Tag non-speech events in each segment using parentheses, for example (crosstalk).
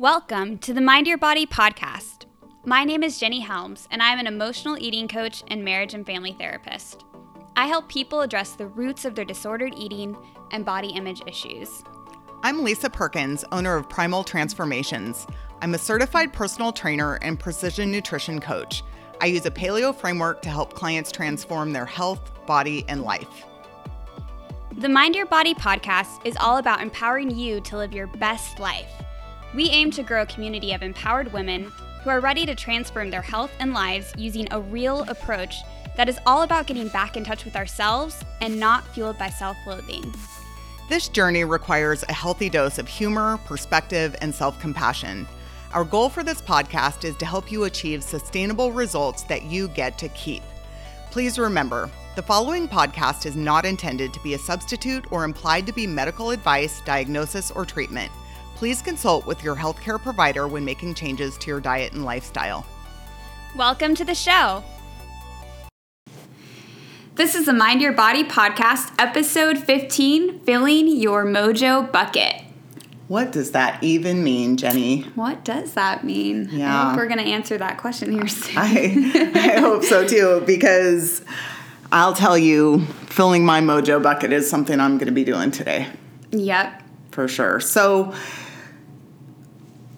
Welcome to the Mind Your Body podcast. My name is Jenny Helms, and I'm an emotional eating coach and marriage and family therapist. I help people address the roots of their disordered eating and body image issues. I'm Lisa Perkins, owner of Primal Transformations. I'm a certified personal trainer and precision nutrition coach. I use a paleo framework to help clients transform their health, body, and life. The Mind Your Body podcast is all about empowering you to live your best life. We aim to grow a community of empowered women who are ready to transform their health and lives using a real approach that is all about getting back in touch with ourselves and not fueled by self loathing. This journey requires a healthy dose of humor, perspective, and self compassion. Our goal for this podcast is to help you achieve sustainable results that you get to keep. Please remember, the following podcast is not intended to be a substitute or implied to be medical advice, diagnosis, or treatment. Please consult with your healthcare provider when making changes to your diet and lifestyle. Welcome to the show. This is the Mind Your Body podcast, episode 15 Filling Your Mojo Bucket. What does that even mean, Jenny? What does that mean? Yeah. I hope we're going to answer that question here soon. I, (laughs) I hope so too, because I'll tell you, filling my mojo bucket is something I'm going to be doing today yep. for sure. So,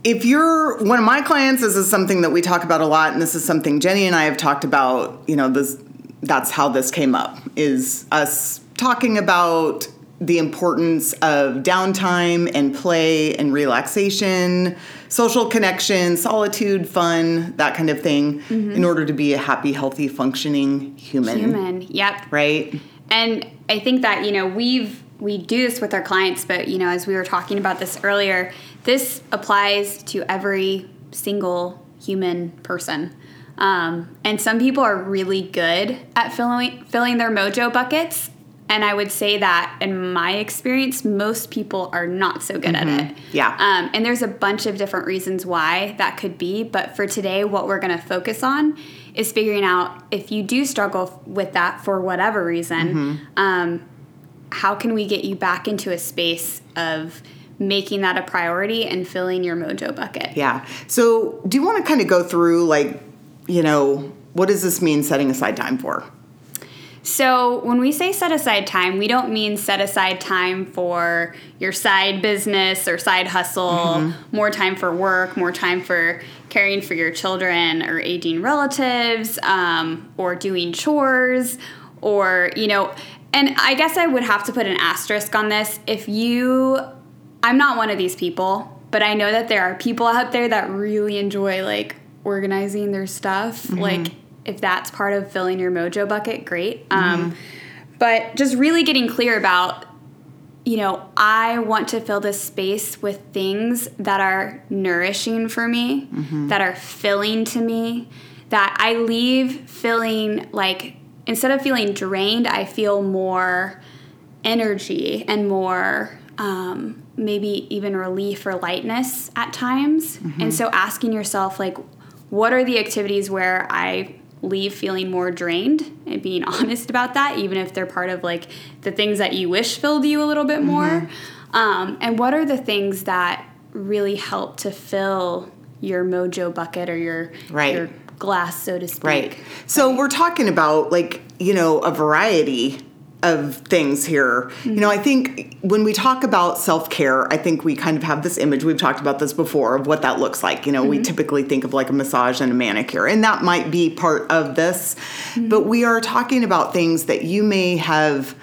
if you're one of my clients, this is something that we talk about a lot, and this is something Jenny and I have talked about. You know, this that's how this came up is us talking about the importance of downtime and play and relaxation, social connection, solitude, fun, that kind of thing, mm-hmm. in order to be a happy, healthy, functioning human. Human. Yep. Right? And I think that, you know, we've we do this with our clients, but you know, as we were talking about this earlier, this applies to every single human person. Um, and some people are really good at filling filling their mojo buckets. And I would say that in my experience, most people are not so good at it. Yeah. Um, and there's a bunch of different reasons why that could be. But for today, what we're going to focus on is figuring out if you do struggle with that for whatever reason, um, how can we get you back into a space of making that a priority and filling your mojo bucket? Yeah. So, do you want to kind of go through, like, you know, what does this mean setting aside time for? So, when we say set aside time, we don't mean set aside time for your side business or side hustle, more time for work, more time for caring for your children or aging relatives, um, or doing chores, or, you know, and I guess I would have to put an asterisk on this. If you, I'm not one of these people, but I know that there are people out there that really enjoy like organizing their stuff. Mm-hmm. Like, if that's part of filling your mojo bucket, great. Um, mm-hmm. but just really getting clear about, you know, I want to fill this space with things that are nourishing for me, mm-hmm. that are filling to me, that I leave feeling like instead of feeling drained, I feel more energy and more um, maybe even relief or lightness at times. And so asking yourself, like, what are the activities where I leave feeling more drained and being (laughs) honest about that, even if they're part of like the things that you wish filled you a little bit more? Um, and what are the things that really help to fill your mojo bucket or your, Right. your glass, so to speak? Right. So we're talking about like, you know, a variety of things here. You know, I think when we talk about self-care, I think we kind of have this image, we've talked about this before of what that looks like. You know, we mm-hmm. typically think of like a massage and a manicure, and that might be part of this. Mm-hmm. But we are talking about things that you may have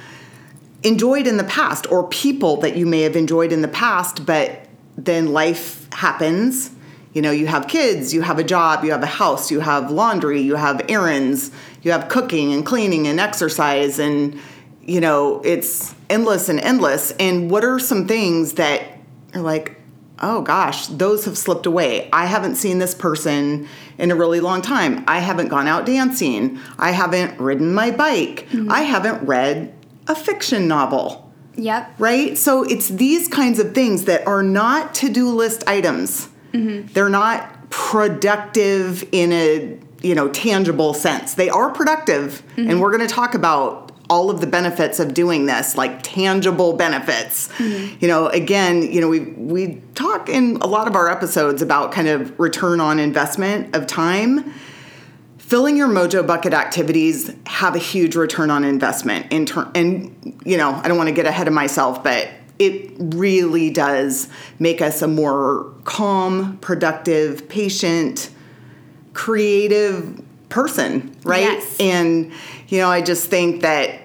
enjoyed in the past or people that you may have enjoyed in the past, but then life happens. You know, you have kids, you have a job, you have a house, you have laundry, you have errands, you have cooking and cleaning and exercise, and, you know, it's endless and endless. And what are some things that are like, oh gosh, those have slipped away. I haven't seen this person in a really long time. I haven't gone out dancing. I haven't ridden my bike. Mm-hmm. I haven't read a fiction novel, Yep. right? So it's these kinds of things that are not to do list items. Mm-hmm. They're not productive in a you know tangible sense. They are productive, and mm-hmm. we're going to talk about all of the benefits of doing this, like tangible benefits. Mm-hmm. You know, again, you know, we we talk in a lot of our episodes about kind of return on investment of time. Filling your mojo bucket activities have a huge return on investment in turn and you know, I don't want to get ahead of myself, but it really does make us a more calm, productive, patient, creative person, right? Yes. And you know, I just think that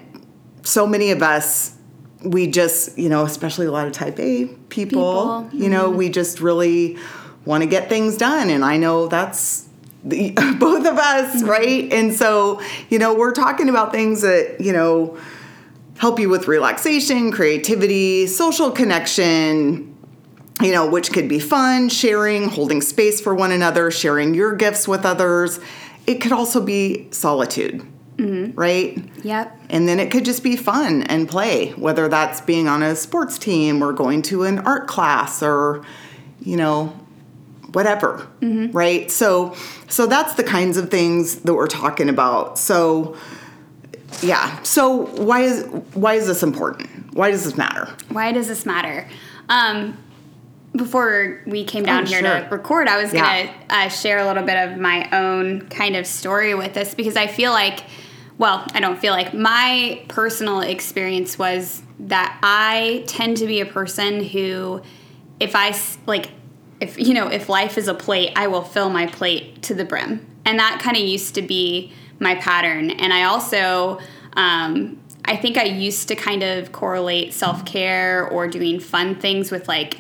so many of us we just, you know, especially a lot of type A people, People, you know, mm-hmm. we just really want to get things done and I know that's the, (laughs) both of us, mm-hmm. right? And so, you know, we're talking about things that, you know, help you with relaxation, creativity, social connection, you know, which could be fun, sharing, holding space for one another, sharing your gifts with others. It could also be solitude, right? Yep. And then it could just be fun and play, whether that's being on a sports team or going to an art class or, you know, whatever, right? So, so that's the kinds of things that we're talking about. So, yeah. So why is why is this important? Why does this matter? Why does this matter? Um, before we came down Oh, here sure. to record, I was Yeah. gonna uh, share a little bit of my own kind of story with this because I feel like, well, I don't feel like my personal experience was that I tend to be a person who, if I like, if you know, if life is a plate, I will fill my plate to the brim, and that kind of used to be my pattern. And I also, um, I think I used to kind of correlate self care or doing fun things with like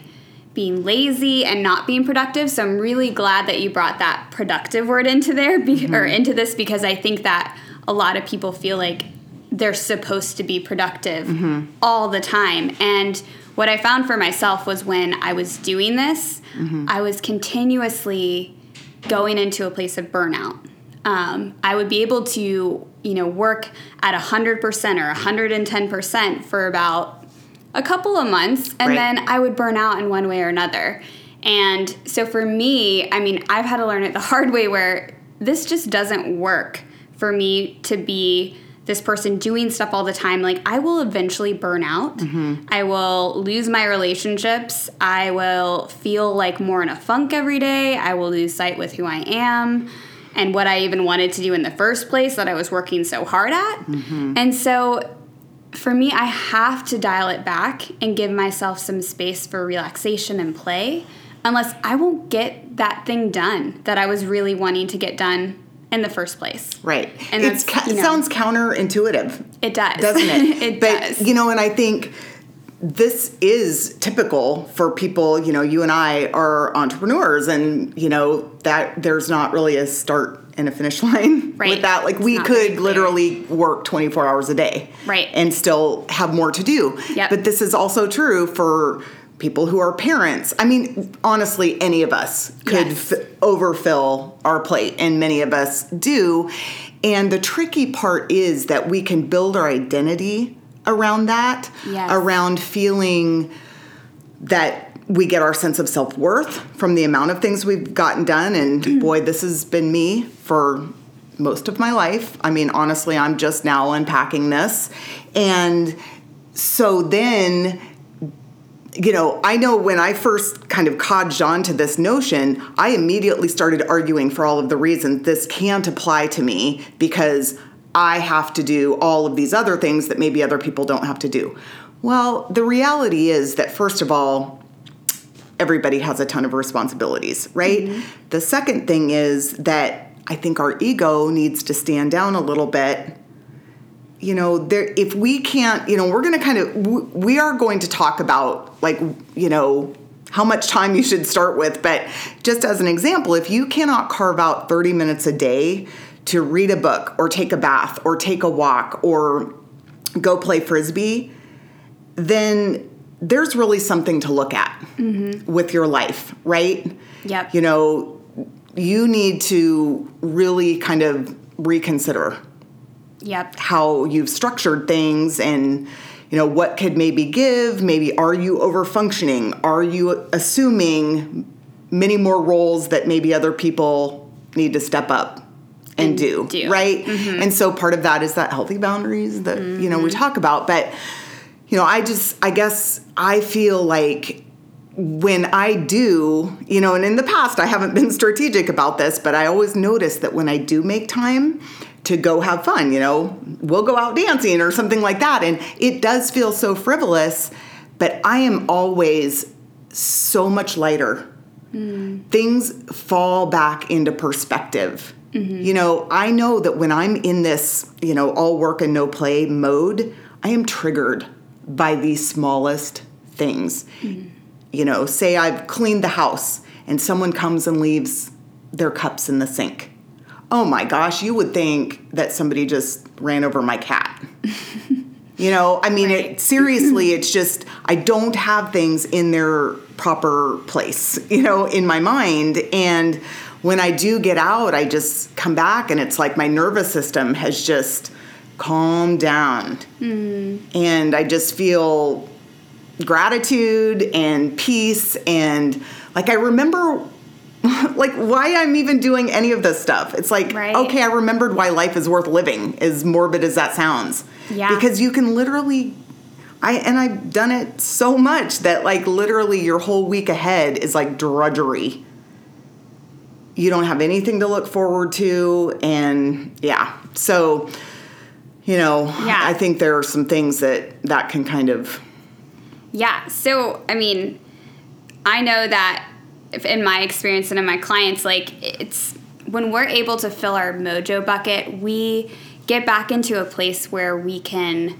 being lazy and not being productive. So I'm really glad that you brought that productive word into there be- or mm-hmm. into this because I think that a lot of people feel like they're supposed to be productive mm-hmm. all the time. And what I found for myself was when I was doing this, mm-hmm. I was continuously going into a place of burnout. Um, I would be able to, you know, work at 100% or 110% for about a couple of months and Right. then I would burn out in one way or another. And so for me, I mean, I've had to learn it the hard way where this just doesn't work for me to be this person doing stuff all the time. Like, I will eventually burn out. Mm-hmm. I will lose my relationships. I will feel like more in a funk every day. I will lose sight with who I am and what I even wanted to do in the first place that I was working so hard at. Mm-hmm. And so for me, I have to dial it back and give myself some space for relaxation and play, unless I won't get that thing done that I was really wanting to get done in the first place. Right. And ca- you it know- sounds counterintuitive. It does, doesn't it? (laughs) it but does. you know, and I think this is typical for people. You know, you and I are entrepreneurs, and you know that there's not really a start and a finish line (laughs) Right. with that. Like It's we could literally work 24 hours a day, Right. and still have more to do. Yep. But this is also true for people who are parents. I mean, honestly, any of us could Yes. f- overfill our plate, and many of us do. And the tricky part is that we can build our identity around that, Yes. around feeling that we get our sense of self worth from the amount of things we've gotten done. And (clears throat) boy, this has been me for most of my life. I mean, honestly, I'm just now unpacking this. And so then you know, I know when I first kind of codged onto this notion, I immediately started arguing for all of the reasons this can't apply to me because I have to do all of these other things that maybe other people don't have to do. Well, the reality is that, first of all, everybody has a ton of responsibilities, right? Mm-hmm. The second thing is that I think our ego needs to stand down a little bit you know there if we can't you know we're going to kind of we are going to talk about like you know how much time you should start with but just as an example if you cannot carve out 30 minutes a day to read a book or take a bath or take a walk or go play frisbee then there's really something to look at mm-hmm. with your life right Yep. you know you need to really kind of reconsider Yep. how you've structured things and you know what could maybe give maybe are you over functioning are you assuming many more roles that maybe other people need to step up and, And do, do. right? Mm-hmm. And so part of that is that healthy boundaries that you know we mm-hmm. talk about. But you know, I just I guess I feel like when I do, you know, and in the past I haven't been strategic about this, but I always notice that when I do make time to go have fun, you know, we'll go out dancing or something like that. And it does feel so frivolous, but I am always so much lighter. Hmm. Things fall back into perspective. Mm-hmm. You know, I know that when I'm in this, you know, all work and no play mode, I am triggered by the smallest things mm-hmm. you know, say I've cleaned the house and someone comes and leaves their cups in the sink. Oh my gosh, you would think that somebody just ran over my cat. (laughs) you know, I mean, Right. it, seriously, (laughs) it's just, I don't have things in their proper place, (laughs) you know, in my mind. And when I do get out, I just come back and it's like my nervous system has just calmed down. And I just feel gratitude and peace and like I remember (laughs) like why I'm even doing any of this stuff. It's like Right. okay, I remembered why life is worth living, as morbid as that sounds. Yeah. Because you can literally I and I've done it so much that like literally your whole week ahead is like drudgery. You don't have anything to look forward to and yeah. So you know, Yeah. I think there are some things that that can kind of Yeah. So, I mean, I know that if in my experience and in my clients, like it's when we're able to fill our mojo bucket, we get back into a place where we can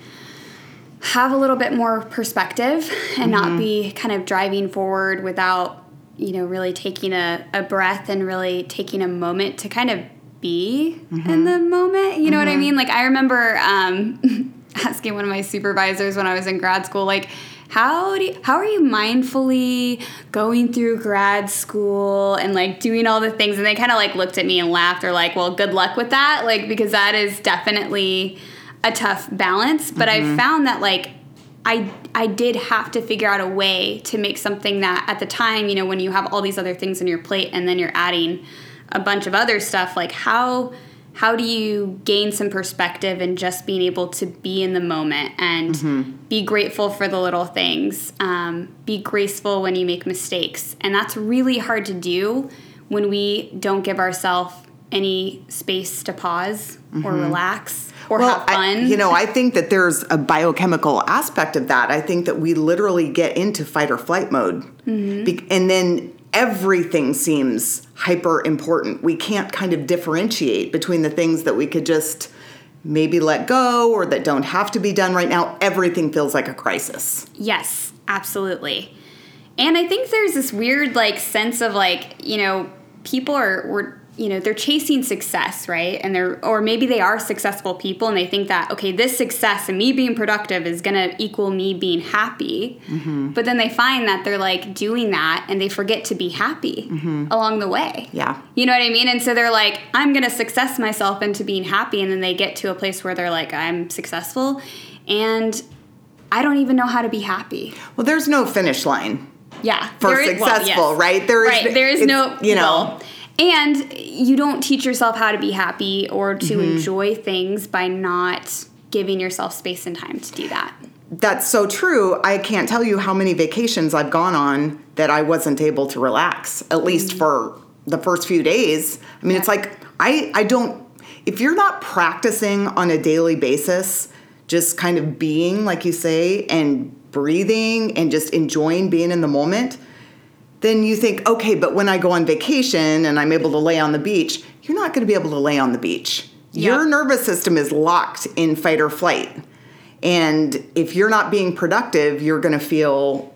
have a little bit more perspective and not mm-hmm. be kind of driving forward without, you know, really taking a, a breath and really taking a moment to kind of be in mm-hmm. the moment. You know what I mm-hmm. mean? Like, I remember um, (laughs) asking one of my supervisors when I was in grad school, like, how do you, how are you mindfully going through grad school and like doing all the things and they kind of like looked at me and laughed or like well good luck with that like because that is definitely a tough balance but i mm-hmm. found that like i i did have to figure out a way to make something that at the time you know when you have all these other things on your plate and then you're adding a bunch of other stuff like how how do you gain some perspective and just being able to be in the moment and be grateful for the little things um, be graceful when you make mistakes and that's really hard to do when we don't give ourselves any space to pause or relax or have I- fun you know, I think that there's a biochemical aspect of that. I think that we literally get into fight or flight mode. Mm-hmm. Be- and then everything seems hyper important. We can't kind of differentiate between the things that we could just maybe let go or that don't have to be done right now. Everything feels like a crisis. Yes, absolutely. And I think there's this weird like sense of like, you know, people are were you know, they're chasing success, right? And they're or maybe they are successful people and they think that okay, this success and me being productive is going to equal me being happy. Mm-hmm. But then they find that they're like doing that and they forget to be happy mm-hmm. along the way. Yeah. You know what I mean? And so they're like, I'm going to success myself into being happy. And then they get to a place where they're like, I'm successful. And I don't even know how to be happy. Well, there's no finish line. Yeah. For there is- well, successful, yes. right? There is- right. There is no, you know. well, and you don't teach yourself how to be happy or to Mm-hmm. enjoy things by not giving yourself space and time to do that. That's so true. I can't tell you how many vacations I've gone on that I wasn't able to relax, at least for the first few days. I mean, it's like I I don't if you're not practicing on a daily basis, just kind of being like you say and breathing and just enjoying being in the moment, then you think, okay, but when I go on vacation and I'm able to lay on the beach, you're not going to be able to lay on the beach. Yeah. Your nervous system is locked in fight or flight. And if you're not being productive, you're going to feel,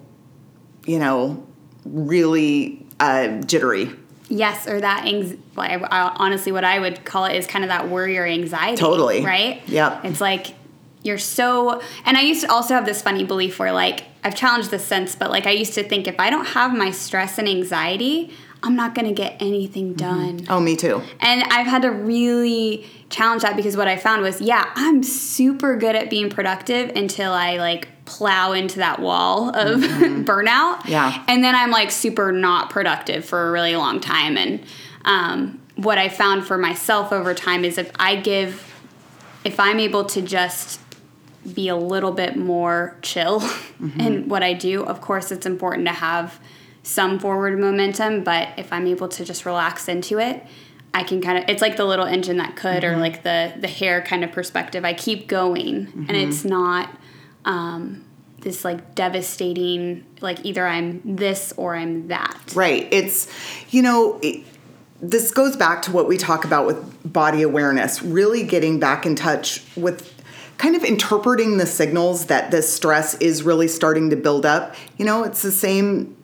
you know, really uh, jittery. Yes, or that anx- well, I, I, honestly, what I would call it is kind of that worry or anxiety. Totally. Right? Yep. It's like you're so, and I used to also have this funny belief where, like, I've challenged this since, but like, I used to think if I don't have my stress and anxiety, I'm not going to get anything done. Oh, me too. And I've had to really challenge that because what I found was, yeah, I'm super good at being productive until I like plow into that wall of (laughs) burnout. Yeah. And then I'm like super not productive for a really long time. And um, what I found for myself over time is if I give, if I'm able to just be a little bit more chill (laughs) mm-hmm. in what I do, of course, it's important to have some forward momentum, but if I'm able to just relax into it, I can kind of it's like the little engine that could mm-hmm. or like the the hare kind of perspective. I keep going mm-hmm. and it's not um this like devastating like either I'm this or I'm that. Right. It's you know, it, this goes back to what we talk about with body awareness, really getting back in touch with kind of interpreting the signals that this stress is really starting to build up. You know, it's the same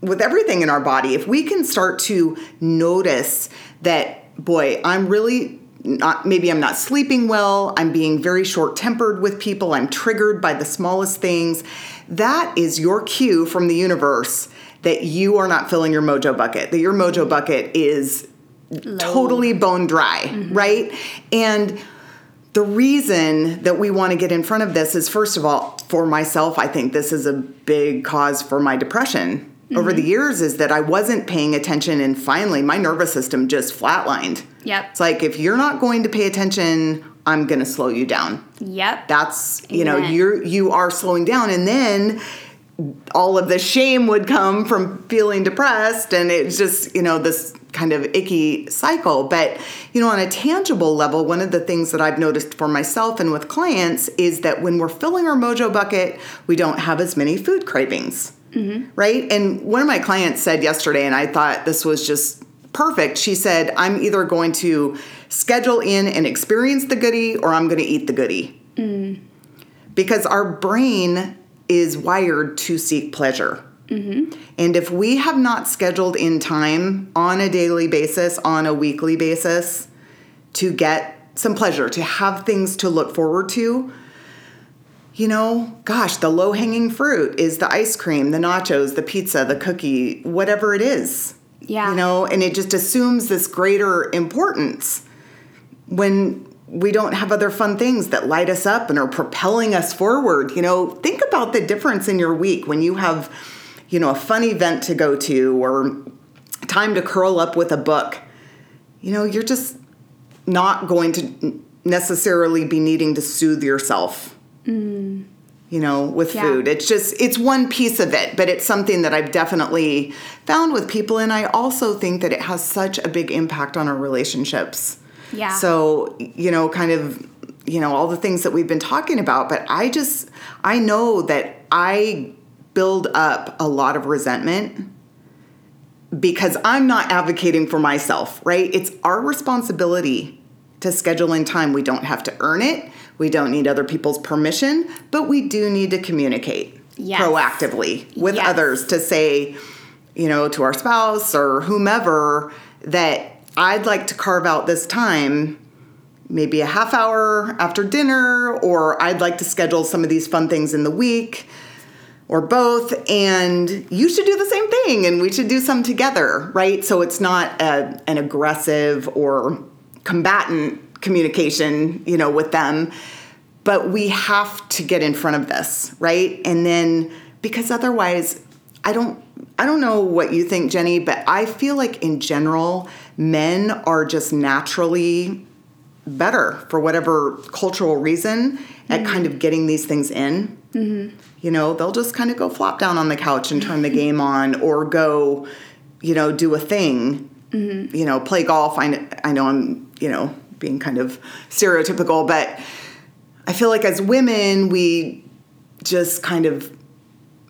with everything in our body. If we can start to notice that, boy, I'm really not maybe I'm not sleeping well, I'm being very short-tempered with people, I'm triggered by the smallest things. That is your cue from the universe that you are not filling your mojo bucket, that your mojo bucket is Low. totally bone dry, mm-hmm. right? And the reason that we want to get in front of this is first of all, for myself, I think this is a big cause for my depression mm-hmm. over the mm-hmm. years is that I wasn't paying attention and finally my nervous system just flatlined. Yep. It's like if you're not going to pay attention, I'm going to slow you down. Yep. That's, you Amen. know, you're you are slowing down and then all of the shame would come from feeling depressed and it's just, you know, this kind of icky cycle. But, you know, on a tangible level, one of the things that I've noticed for myself and with clients is that when we're filling our mojo bucket, we don't have as many food cravings. Mm-hmm. Right? And one of my clients said yesterday, and I thought this was just perfect. She said, I'm either going to schedule in and experience the goodie or I'm going to eat the goodie. Mm. Because our brain is wired to seek pleasure. Mm-hmm. And if we have not scheduled in time on a daily basis, on a weekly basis, to get some pleasure, to have things to look forward to, you know, gosh, the low hanging fruit is the ice cream, the nachos, the pizza, the cookie, whatever it is. Yeah. You know, and it just assumes this greater importance when we don't have other fun things that light us up and are propelling us forward. You know, think about the difference in your week when you have, you know, a fun event to go to or time to curl up with a book. You know, you're just not going to necessarily be needing to soothe yourself Mm. You know, with yeah. food. It's just, it's one piece of it, but it's something that I've definitely found with people. And I also think that it has such a big impact on our relationships. Yeah. So, you know, kind of, you know, all the things that we've been talking about, but I just, I know that I build up a lot of resentment because I'm not advocating for myself, right? It's our responsibility to schedule in time. We don't have to earn it. We don't need other people's permission, but we do need to communicate yes. proactively with yes. others to say, you know, to our spouse or whomever that I'd like to carve out this time, maybe a half hour after dinner, or I'd like to schedule some of these fun things in the week or both and you should do the same thing and we should do some together right so it's not a, an aggressive or combatant communication, you know, with them. But we have to get in front of this, right? And then because otherwise I don't I don't know what you think, Jenny, but I feel like in general, men are just naturally better for whatever cultural reason mm-hmm. at kind of getting these things in. Mm-hmm. You know, they'll just kind of go flop down on the couch and turn the (laughs) game on or go, you know, do a thing. Mm-hmm. You know, play golf. I, I know I'm, you know, being kind of stereotypical, but I feel like as women, we just kind of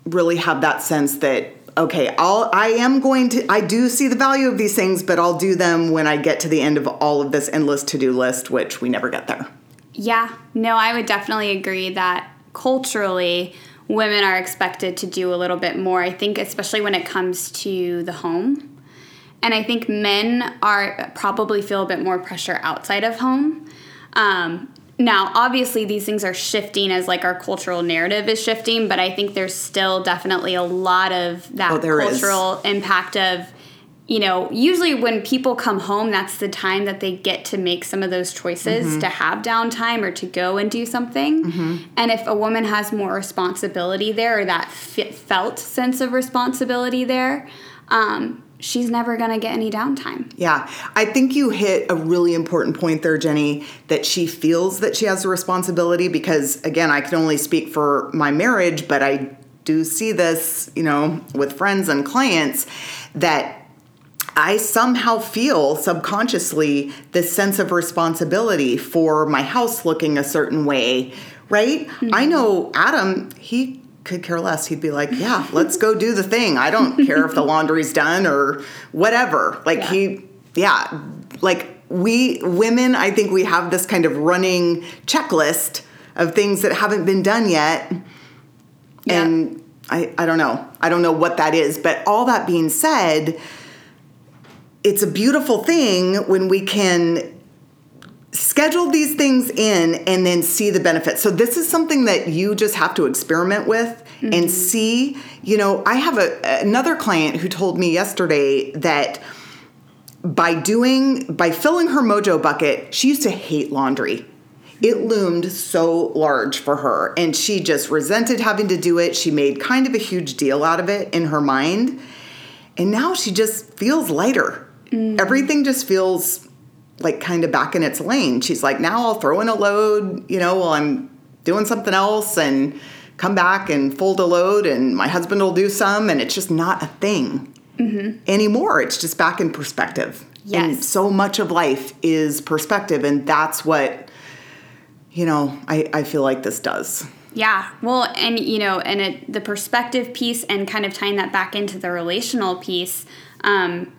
really have that sense that okay, I'll I am going to I do see the value of these things, but I'll do them when I get to the end of all of this endless to-do list, which we never get there. Yeah. No, I would definitely agree that culturally women are expected to do a little bit more. I think especially when it comes to the home and I think men are probably feel a bit more pressure outside of home. Um, now, obviously, these things are shifting as like our cultural narrative is shifting, but I think there's still definitely a lot of that oh, cultural is. impact of, you know, usually when people come home, that's the time that they get to make some of those choices mm-hmm. to have downtime or to go and do something. Mm-hmm. And if a woman has more responsibility there or that felt sense of responsibility there, um, she's never going to get any downtime. Yeah. I think you hit a really important point there, Jenny, that she feels that she has a responsibility because, again, I can only speak for my marriage, but I do see this, you know, with friends and clients that I somehow feel subconsciously this sense of responsibility for my house looking a certain way, right? Mm-hmm. I know Adam, he could care less. He'd be like, "Yeah, let's go do the thing. I don't (laughs) care if the laundry's done or whatever." Like yeah. he yeah, like we women, I think we have this kind of running checklist of things that haven't been done yet. Yeah. And I I don't know. I don't know what that is, but all that being said, it's a beautiful thing when we can schedule these things in and then see the benefits. So this is something that you just have to experiment with mm-hmm. and see. You know, I have a another client who told me yesterday that by doing by filling her mojo bucket, she used to hate laundry. It loomed so large for her and she just resented having to do it. She made kind of a huge deal out of it in her mind. And now she just feels lighter. Mm. Everything just feels like kind of back in its lane. She's like, now I'll throw in a load, you know, while I'm doing something else and come back and fold a load and my husband will do some and it's just not a thing mm-hmm. anymore. It's just back in perspective. Yes. And so much of life is perspective and that's what, you know, I, I feel like this does. Yeah. Well, and you know, and it, the perspective piece and kind of tying that back into the relational piece, um,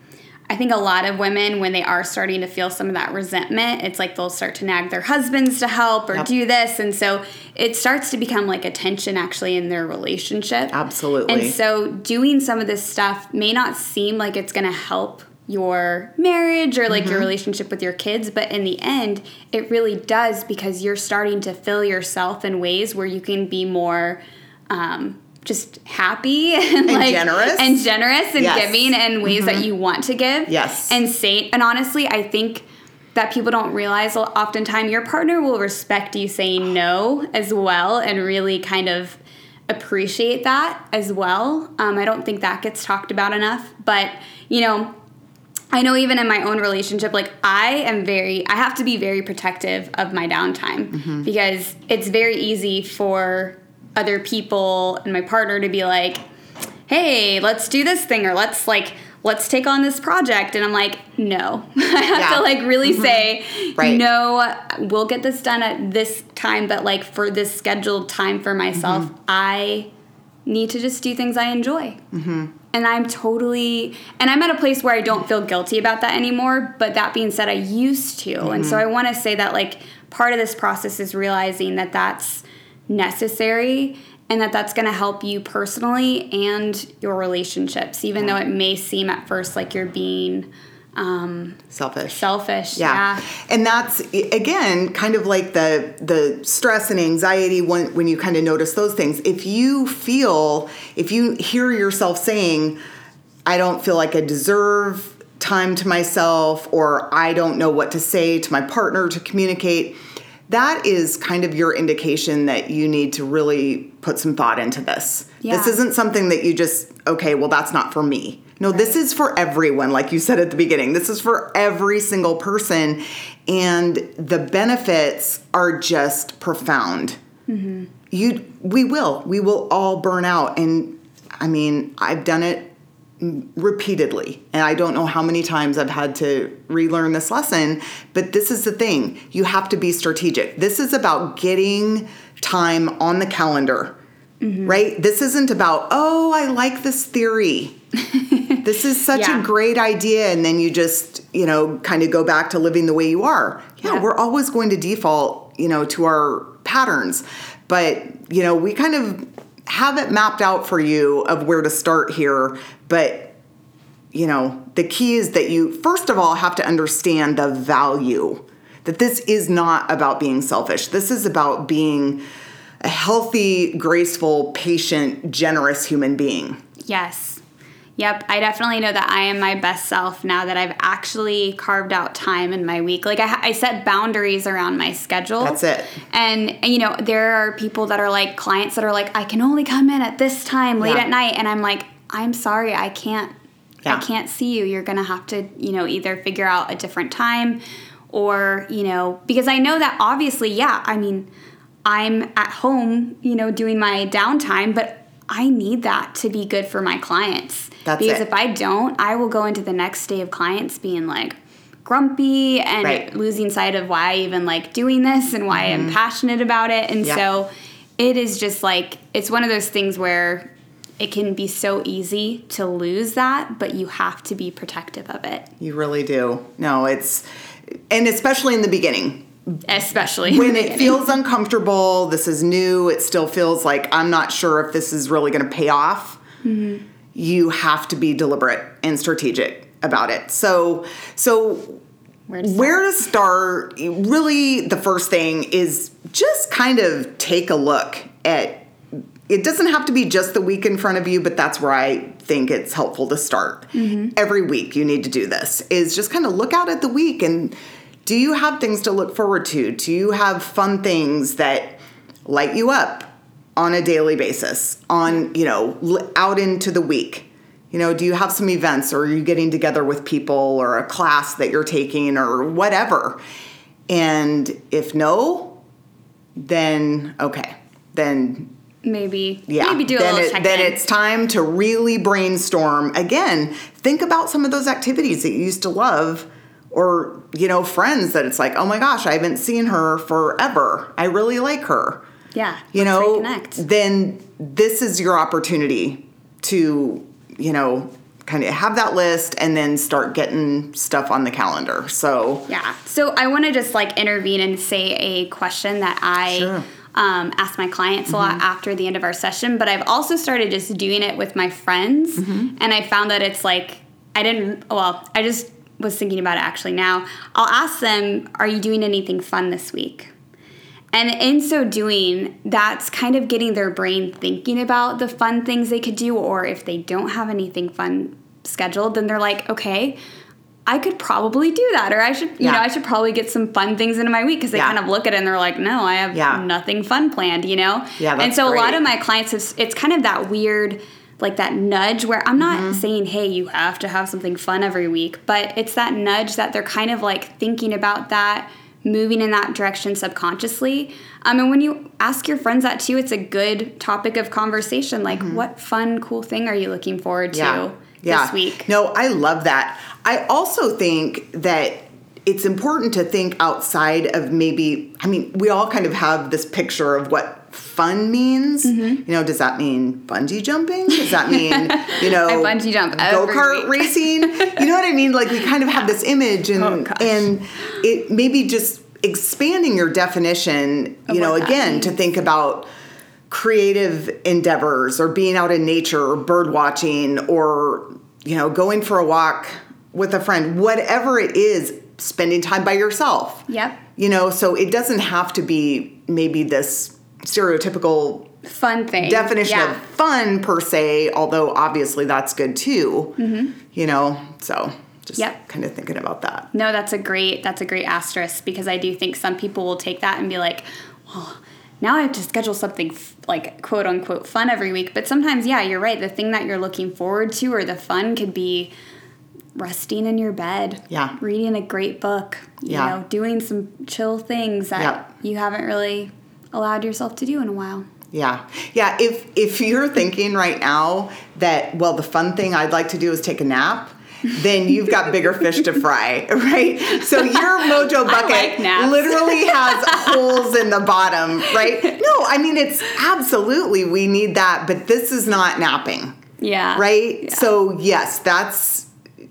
I think a lot of women, when they are starting to feel some of that resentment, it's like they'll start to nag their husbands to help or yep. do this. And so it starts to become like a tension actually in their relationship. Absolutely. And so doing some of this stuff may not seem like it's going to help your marriage or like mm-hmm. your relationship with your kids, but in the end, it really does because you're starting to fill yourself in ways where you can be more. Um, just happy (laughs) and, and like generous and generous and yes. giving in ways mm-hmm. that you want to give. Yes. And say and honestly, I think that people don't realize oftentimes your partner will respect you saying no as well and really kind of appreciate that as well. Um, I don't think that gets talked about enough. But, you know, I know even in my own relationship, like I am very, I have to be very protective of my downtime mm-hmm. because it's very easy for other people and my partner to be like, hey, let's do this thing or let's like let's take on this project and i'm like no (laughs) i have yeah. to like really mm-hmm. say right. no we'll get this done at this time but like for this scheduled time for myself mm-hmm. i need to just do things i enjoy mm-hmm. and i'm totally and i'm at a place where i don't feel guilty about that anymore but that being said i used to and so mm-hmm. i want to say that like part of this process is realizing that that's necessary and that that's going to help you personally and your relationships even though it may seem at first like you're being um, selfish selfish yeah. yeah. and that's again kind of like the the stress and anxiety when when you kind of notice those things if you feel if you hear yourself saying i don't feel like i deserve time to myself or i don't know what to say to my partner to communicate that is kind of your indication that you need to really put some thought into this. Yeah. This isn't something that you just, okay, well, that's not for me. No, right. this is for everyone, like you said at the beginning. This is for every single person. And the benefits are just profound. Mm-hmm. You, we will. We will all burn out. And I mean, I've done it repeatedly. And I don't know how many times I've had to relearn this lesson, but this is the thing. You have to be strategic. This is about getting time on the calendar. Mm-hmm. Right? This isn't about, oh, I like this theory. (laughs) this is such yeah. a great idea. And then you just, you know, kind of go back to living the way you are. Yeah, yeah, we're always going to default, you know, to our patterns. But, you know, we kind of have it mapped out for you of where to start here, but you know, the key is that you first of all have to understand the value that this is not about being selfish. This is about being a healthy, graceful, patient, generous human being. Yes. Yep, I definitely know that I am my best self now that I've actually carved out time in my week. Like I, I set boundaries around my schedule. That's it. And, and, you know, there are people that are like clients that are like, I can only come in at this time late yeah. at night, and I'm like, I'm sorry, I can't I can't see you. You're going to have to, you know, either figure out a different time or, you know, because I know that obviously, yeah, I mean, I'm at home, you know, doing my downtime, but I need that to be good for my clients. That's because it. if I don't, I will go into the next day of clients being like grumpy and Right. losing sight of why I even like doing this and why I'm passionate about it. And Mm-hmm. Yeah. so it is just like it's one of those things where it can be so easy to lose that, but you have to be protective of it, You really do. No, it's, and especially in the beginning, especially when it feels uncomfortable, this is new, it still feels like I'm not sure if this is really going to pay off. You have to be deliberate and strategic about it. So, so Where to start? where to start? Really, the first thing is just kind of take a look at. It doesn't have to be just the week in front of you, but that's where I think it's helpful to start. Mm-hmm. Every week, you need to do this. Is just kind of look out at the week and do you have things to look forward to? Do you have fun things that light you up on a daily basis? On you know, out into the week. You know, do you have some events or are you getting together with people or a class that you're taking or whatever? And if no, then okay. Then maybe yeah. maybe do a little it- Then it's time to really brainstorm again. Think about some of those activities that you used to love or, you know, friends that it's like, "Oh my gosh, I haven't seen her forever. I really like her." Yeah, you know, reconnect. then this is your opportunity to, you know, kind of have that list and then start getting stuff on the calendar. So, Yeah. So I want to just like intervene and say a question that I Sure. um, ask my clients a lot after the end of our session, but I've also started just doing it with my friends. And I found that it's like, I didn't, well, I just was thinking about it actually now. I'll ask them, Are you doing anything fun this week? And in so doing, that's kind of getting their brain thinking about the fun things they could do, or if they don't have anything fun scheduled, then they're like, okay, I could probably do that, or I should, you Yeah. know, I should probably get some fun things into my week because they Yeah. kind of look at it and they're like, no, I have Yeah. nothing fun planned, you know? Yeah, And so a lot of my clients, have, it's kind of that weird, like that nudge where I'm not Mm-hmm. saying, hey, you have to have something fun every week, but it's that nudge that they're kind of like thinking about that, moving in that direction subconsciously. Um, and when you ask your friends that too, it's a good topic of conversation. Like, what fun, cool thing are you looking forward to Mm-hmm. yeah. this week? No, I love that. I also think that it's important to think outside of maybe, I mean, we all kind of have this picture of what fun means. Mm-hmm. You know, does that mean bungee jumping? Does that mean, you know, (laughs) I bungee jump go kart racing? You know what I mean? Like we kind of have this image and Oh, and it maybe just expanding your definition, you know, again to think about creative endeavors or being out in nature or bird watching or you know going for a walk with a friend whatever it is spending time by yourself Yep. you know so it doesn't have to be maybe this stereotypical Fun thing. definition Yeah. of fun per se although obviously that's good too you know so just Mm-hmm. Yep. kind of thinking about that No, that's a great that's a great asterisk because I do think some people will take that and be like, well, now I have to schedule something f- like quote unquote fun every week. But sometimes, yeah, you're right. The thing that you're looking forward to or the fun could be resting in your bed, Yeah. reading a great book, you Yeah. know, doing some chill things that Yep. you haven't really allowed yourself to do in a while. Yeah. Yeah, if if you're thinking right now that well the fun thing I'd like to do is take a nap, then you've got bigger fish to fry, (laughs) right? So your (laughs) mojo bucket like literally has (laughs) holes in the bottom, right? No, I mean it's absolutely we need that, but this is not napping, Yeah. right? Yeah. So yes, that's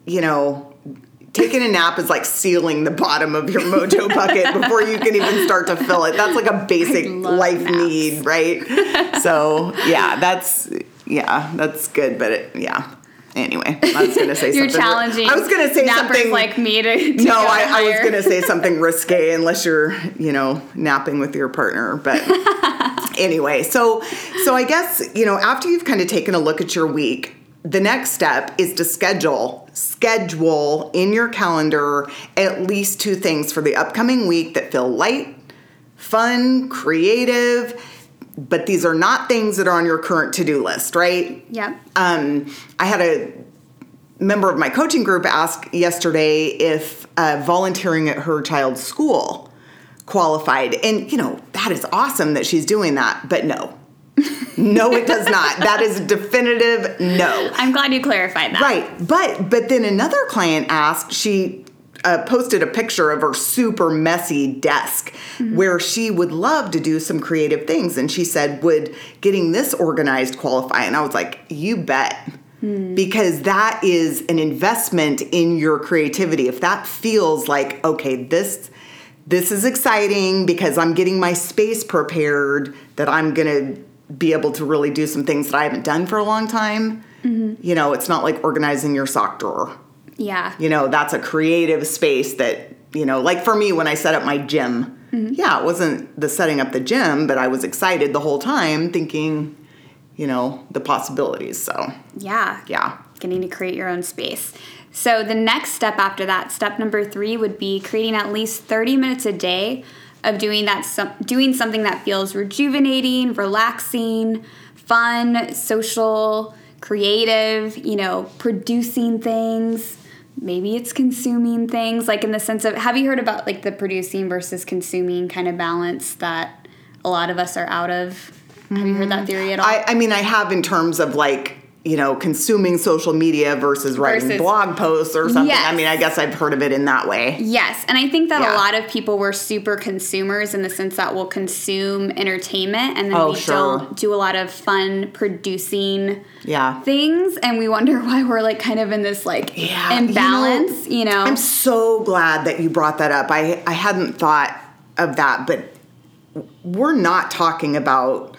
you know Taking a nap is like sealing the bottom of your mojo bucket before you can even start to fill it. That's like a basic life naps. need, right? so yeah, that's yeah, that's good. But it, yeah. Anyway, I was gonna say (laughs) You're something. challenging. I was gonna say something like me to. to no, I, I was gonna say something (laughs) risque unless you're, you know, napping with your partner. But (laughs) anyway, so so I guess you know after you've kind of taken a look at your week, the next step is to schedule schedule in your calendar at least two things for the upcoming week that feel light, fun, creative. But these are not things that are on your current to do list, right? Yeah. um, I had a member of my coaching group ask yesterday if uh, volunteering at her child's school qualified. And, you know, that is awesome that she's doing that, but no. No, it does not. That is a definitive no. I'm glad you clarified that. Right. But but then another client asked, she uh, posted a picture of her super messy desk mm-hmm. where she would love to do some creative things. And she said, Would getting this organized qualify? And I was like, You bet. Mm. Because that is an investment in your creativity. If that feels like, okay, this this is exciting because I'm getting my space prepared that I'm going to be able to really do some things that I haven't done for a long time. Mm-hmm. You know, it's not like organizing your sock drawer. Yeah. You know, that's a creative space that, you know, like for me when I set up my gym, mm-hmm. yeah, it wasn't the setting up the gym, but I was excited the whole time thinking, you know, the possibilities. So, yeah. Yeah. Getting to create your own space. So, the next step after that, step number three, would be creating at least 30 minutes a day of doing that doing something that feels rejuvenating, relaxing, fun, social, creative, you know, producing things. Maybe it's consuming things like in the sense of have you heard about like the producing versus consuming kind of balance that a lot of us are out of? Have you heard that mm-hmm. theory at all? I, I mean, I have in terms of like you know, consuming social media versus writing versus, blog posts or something. Yes. I mean, I guess I've heard of it in that way. Yes. And I think that yeah. a lot of people were super consumers in the sense that we'll consume entertainment and then oh, we sure. don't do a lot of fun producing yeah. things. And we wonder (laughs) why we're like kind of in this like yeah. imbalance, you know, you know? I'm so glad that you brought that up. I, I hadn't thought of that, but we're not talking about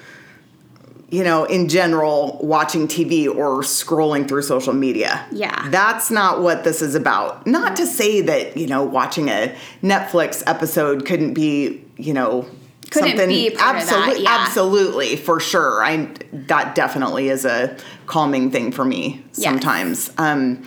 you know, in general, watching TV or scrolling through social media. Yeah. That's not what this is about. Not to say that, you know, watching a Netflix episode couldn't be, you know, couldn't something be absolutely yeah. absolutely for sure. I that definitely is a calming thing for me yes. sometimes. Um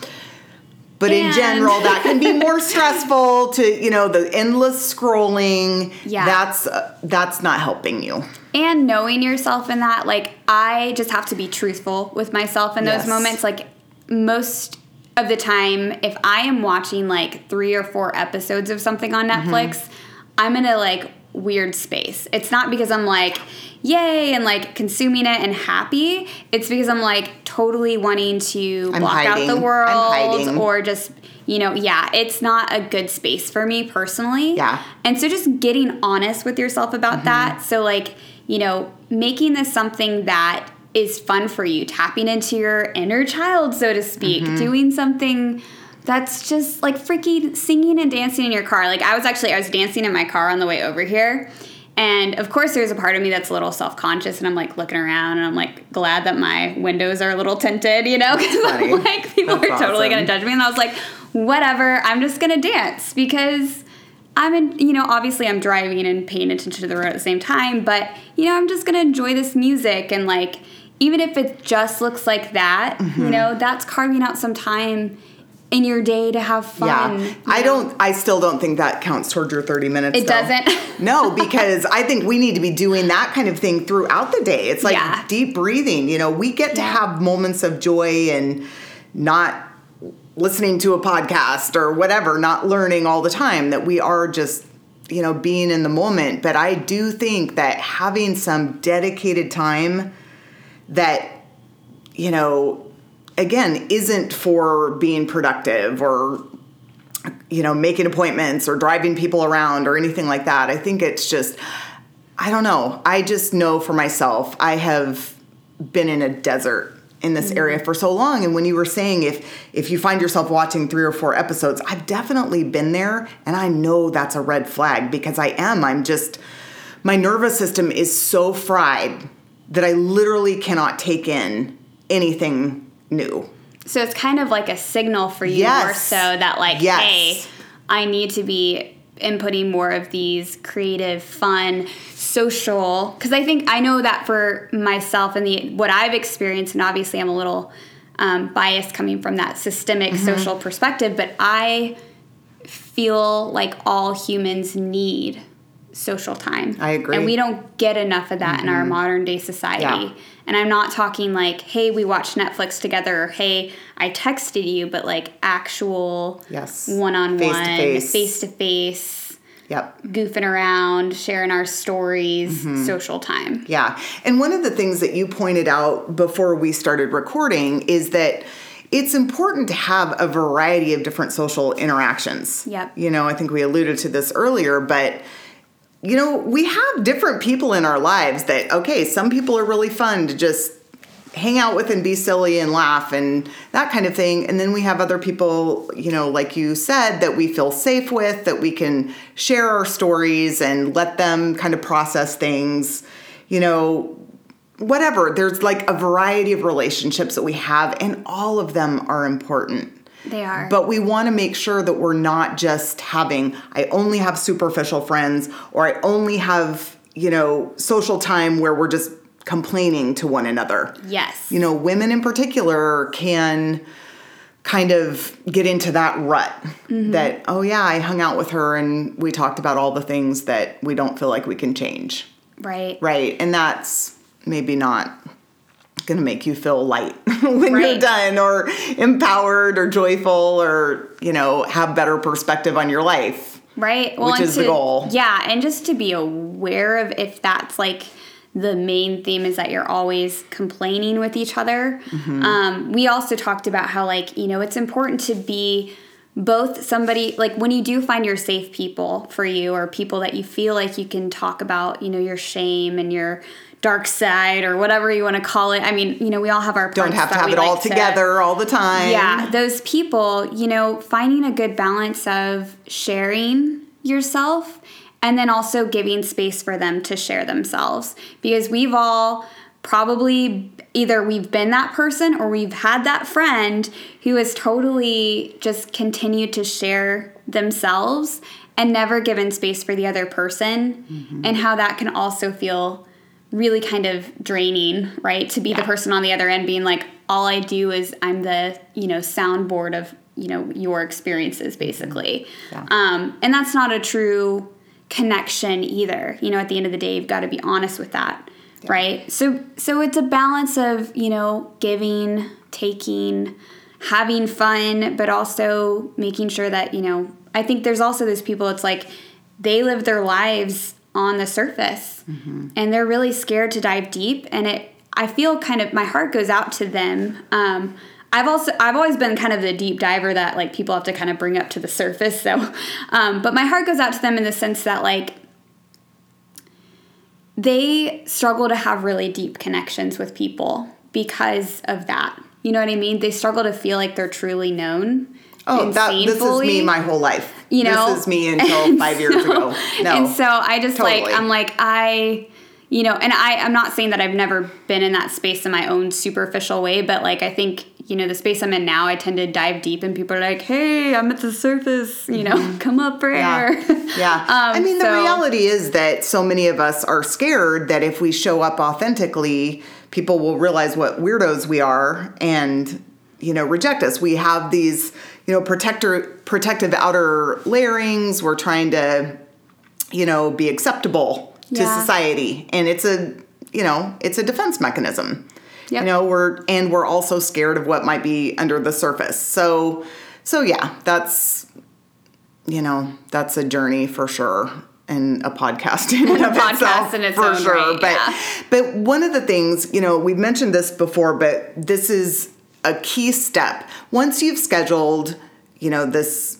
but and in general that can be more (laughs) stressful to you know the endless scrolling yeah that's uh, that's not helping you and knowing yourself in that like i just have to be truthful with myself in those yes. moments like most of the time if i am watching like three or four episodes of something on mm-hmm. netflix mm-hmm. i'm going to like weird space it's not because i'm like yay and like consuming it and happy it's because i'm like totally wanting to I'm block hiding. out the world or just you know, yeah, it's not a good space for me personally. Yeah. And so just getting honest with yourself about mm-hmm. that. So, like, you know, making this something that is fun for you, tapping into your inner child, so to speak, mm-hmm. doing something that's just like freaking singing and dancing in your car. Like I was actually I was dancing in my car on the way over here. And of course there's a part of me that's a little self-conscious and I'm like looking around and I'm like glad that my windows are a little tinted, you know, (laughs) cuz I'm like people that's are awesome. totally going to judge me and I was like whatever, I'm just going to dance because I'm in, you know, obviously I'm driving and paying attention to the road at the same time, but you know, I'm just gonna enjoy this music and like, even if it just looks like that, mm-hmm. you know, that's carving out some time in your day to have fun. Yeah, I don't. I still don't think that counts towards your thirty minutes. It though. doesn't. (laughs) no, because I think we need to be doing that kind of thing throughout the day. It's like yeah. deep breathing. You know, we get to yeah. have moments of joy and not listening to a podcast or whatever, not learning all the time, that we are just, you know, being in the moment. But I do think that having some dedicated time that, you know, again, isn't for being productive or, you know, making appointments or driving people around or anything like that. I think it's just, I don't know. I just know for myself, I have been in a desert in this area mm-hmm. for so long and when you were saying if if you find yourself watching 3 or 4 episodes I've definitely been there and I know that's a red flag because I am I'm just my nervous system is so fried that I literally cannot take in anything new. So it's kind of like a signal for you yes. more so that like yes. hey I need to be inputting more of these creative, fun, social. Because I think I know that for myself and the what I've experienced, and obviously I'm a little um, biased coming from that systemic mm-hmm. social perspective, but I feel like all humans need social time. I agree. And we don't get enough of that in our modern day society. Yeah. And I'm not talking like, hey, we watched Netflix together, or hey, I texted you, but like actual Yes. one on one, Face-to-face. face to face, Yep. goofing around, sharing our stories, Mm-hmm. social time. Yeah. And one of the things that you pointed out before we started recording is that it's important to have a variety of different social interactions. Yep. You know, I think we alluded to this earlier, but you know, we have different people in our lives that okay, some people are really fun to just hang out with and be silly and laugh and that kind of thing. And then we have other people, you know, like you said, that we feel safe with, that we can share our stories and let them kind of process things, you know, whatever. There's like a variety of relationships that we have, and all of them are important. They are. But we want to make sure that we're not just having, I only have superficial friends, or I only have, you know, social time where we're just complaining to one another. yes. You know, women in particular can kind of get into that rut mm-hmm. that, oh, yeah, I hung out with her and we talked about all the things that we don't feel like we can change. right. Right. And that's maybe not going to make you feel light (laughs) when you're done or empowered or joyful or, you know, have better perspective on your life. Right. Well, Which is the goal. Yeah, and just to be aware of if that's like the main theme is that you're always complaining with each other. Mm-hmm. Um, we also talked about how like you know it's important to be both somebody like when you do find your safe people for you or people that you feel like you can talk about you know your shame and your dark side or whatever you want to call it. I mean you know we all have our Don't have to have it all like to- together all the time. yeah, those people, you know, finding a good balance of sharing yourself and then also giving space for them to share themselves. Because we've all probably either we've been that person or we've had that friend who has totally just continued to share themselves and never given space for the other person mm-hmm. and how that can also feel really kind of draining, right? To be the person on the other end being like, all I do is I'm the, you know, soundboard of, you know, your experiences basically. Yeah. Um, and that's not a true connection either. You know, at the end of the day, you've got to be honest with that. Right? So so it's a balance of, you know, giving, taking, having fun, but also making sure that, you know, I think there's also those people it's like they live their lives on the surface. And they're really scared to dive deep and it i feel kind of my heart goes out to them. Um, i've also i've always been kind of the deep diver that like people have to kind of bring up to the surface so (laughs) um, but my heart goes out to them in the sense that like they struggle to have really deep connections with people because of that. You know what i mean? They struggle to feel like they're truly known Oh, that, this is me my whole life. You know? this is me (laughs) until And five years so- ago. No, And so I just like I'm like I you know, and I I'm not saying that I've never been in that space in my own superficial way, but like I think you know the space I'm in now, I tend to dive deep, and people are like, "Hey, I'm at the surface. You know, (laughs) come up for air." Mm-hmm. Yeah. (laughs) Um, I mean, the so- reality is that so many of us are scared that if we show up authentically, people will realize what weirdos we are and, you know, reject us. We have these, you know, protector protective outer layerings. We're trying to, you know, be acceptable to Yeah. society. And it's a, you know, it's a defense mechanism. Yep. You know, we're and we're also scared of what might be under the surface. So so yeah, that's you know, that's a journey for sure and a podcast (laughs) in and a podcast itself in its for own sure. right, but yeah. but one of the things, you know, we've mentioned this before, but this is a key step. Once you've scheduled, you know, this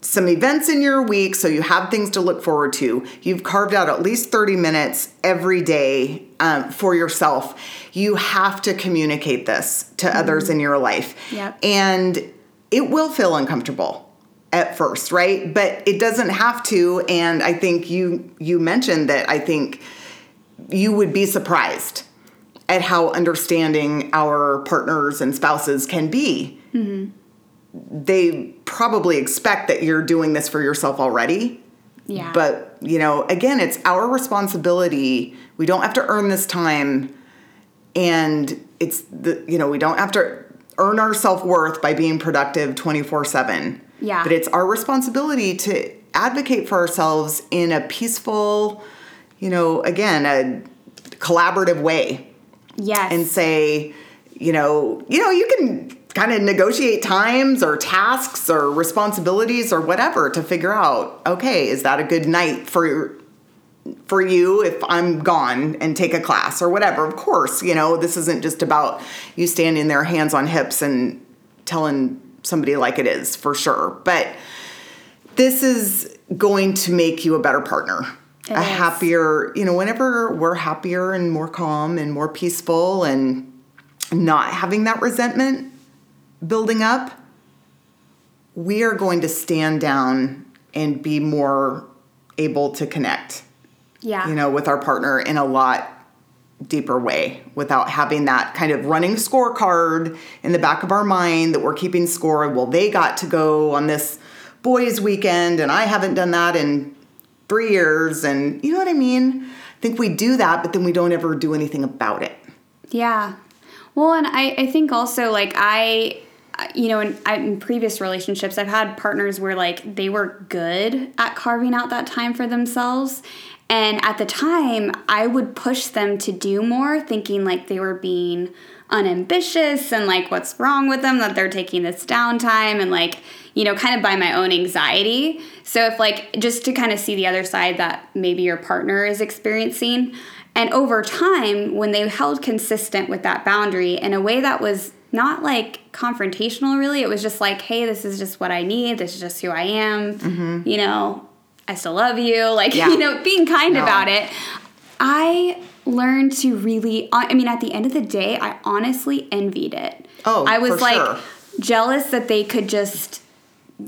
some events in your week so you have things to look forward to you've carved out at least 30 minutes every day um, for yourself you have to communicate this to others in your life Yep. and it will feel uncomfortable at first right but it doesn't have to and i think you you mentioned that i think you would be surprised at how understanding our partners and spouses can be mm-hmm. they probably expect that you're doing this for yourself already. yeah. But, you know, again, it's our responsibility. We don't have to earn this time. And it's the, you know, we don't have to earn our self worth by being productive 24 7. Yeah. But it's our responsibility to advocate for ourselves in a peaceful, you know, again, a collaborative way Yes. and say, you know, you know, you can kind of negotiate times or tasks or responsibilities or whatever to figure out, okay, is that a good night for for you if I'm gone and take a class or whatever. Of course, you know, this isn't just about you standing there hands on hips and telling somebody like it is for sure. But this is going to make you a better partner. It a is. happier, you know, whenever we're happier and more calm and more peaceful and not having that resentment building up, we are going to stand down and be more able to connect yeah. you know, with our partner in a lot deeper way without having that kind of running scorecard in the back of our mind that we're keeping score well, they got to go on this boys' weekend and I haven't done that in three years. And you know what I mean? I think we do that, but then we don't ever do anything about it. Yeah. Well, and I, I think also like I, you know, in, in previous relationships, I've had partners where like they were good at carving out that time for themselves. And at the time, I would push them to do more, thinking like they were being unambitious and like what's wrong with them that they're taking this downtime and like, you know, kind of by my own anxiety. So if like just to kind of see the other side that maybe your partner is experiencing, and over time, when they held consistent with that boundary in a way that was not like confrontational, really, it was just like, hey, this is just what I need. This is just who I am. You know, I still love you. Like, Mm-hmm. (laughs) Yeah. you know, being kind No. about it. I learned to really, I mean, at the end of the day, I honestly envied it. Oh, I was like sure. jealous that they could just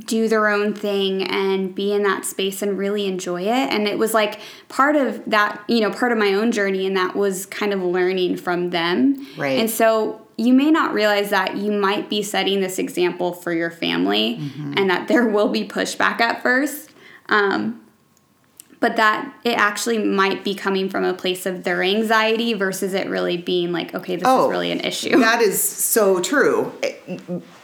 do their own thing and be in that space and really enjoy it. And it was like part of that, you know, part of my own journey, and that was kind of learning from them. Right. And so you may not realize that you might be setting this example for your family Mm-hmm. and that there will be pushback at first. Um, but that it actually might be coming from a place of their anxiety versus it really being like, okay, this Oh, is really an issue. That is so true.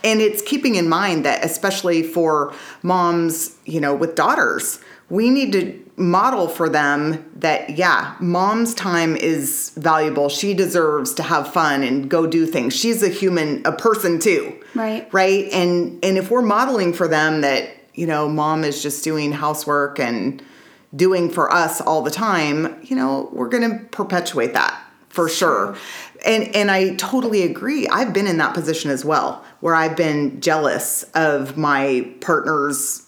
And it's keeping in mind that, especially for moms, you know, with daughters, we need to model for them that, yeah, mom's time is valuable. She deserves to have fun and go do things. She's a human, a person too. Right. Right. And, and if we're modeling for them that, you know, mom is just doing housework and doing for us all the time, you know, we're going to perpetuate that for sure. And and I totally agree. I've been in that position as well, where I've been jealous of my partner's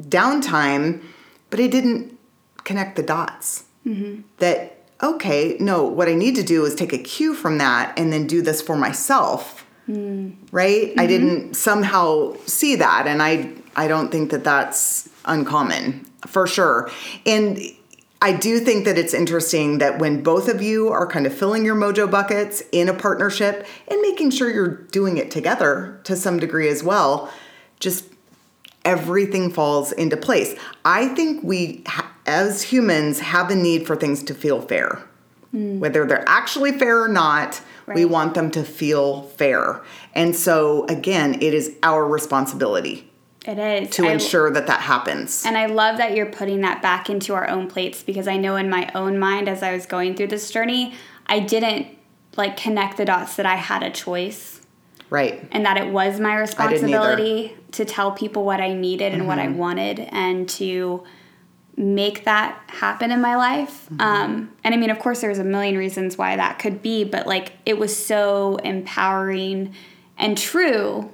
downtime, but I didn't connect the dots. Mm-hmm. That okay, no, what I need to do is take a cue from that and then do this for myself. Mm. Right? I mm-hmm. didn't somehow see that, and I I don't think that that's uncommon for sure. And I do think that it's interesting that when both of you are kind of filling your mojo buckets in a partnership and making sure you're doing it together to some degree as well, just everything falls into place. I think we, as humans, have a need for things to feel fair. Hmm. Whether they're actually fair or not, we want them to feel fair. And so, again, it is our responsibility It is. to I- ensure that that happens. And I love that you're putting that back into our own plates because I know in my own mind as I was going through this journey, I didn't like connect the dots that I had a choice Right. and that it was my responsibility to tell people what I needed and what I Mm-hmm. wanted and to make that happen in my life. Mm-hmm. Um, and I mean, of course, there's a million reasons why that could be, but like it was so empowering and true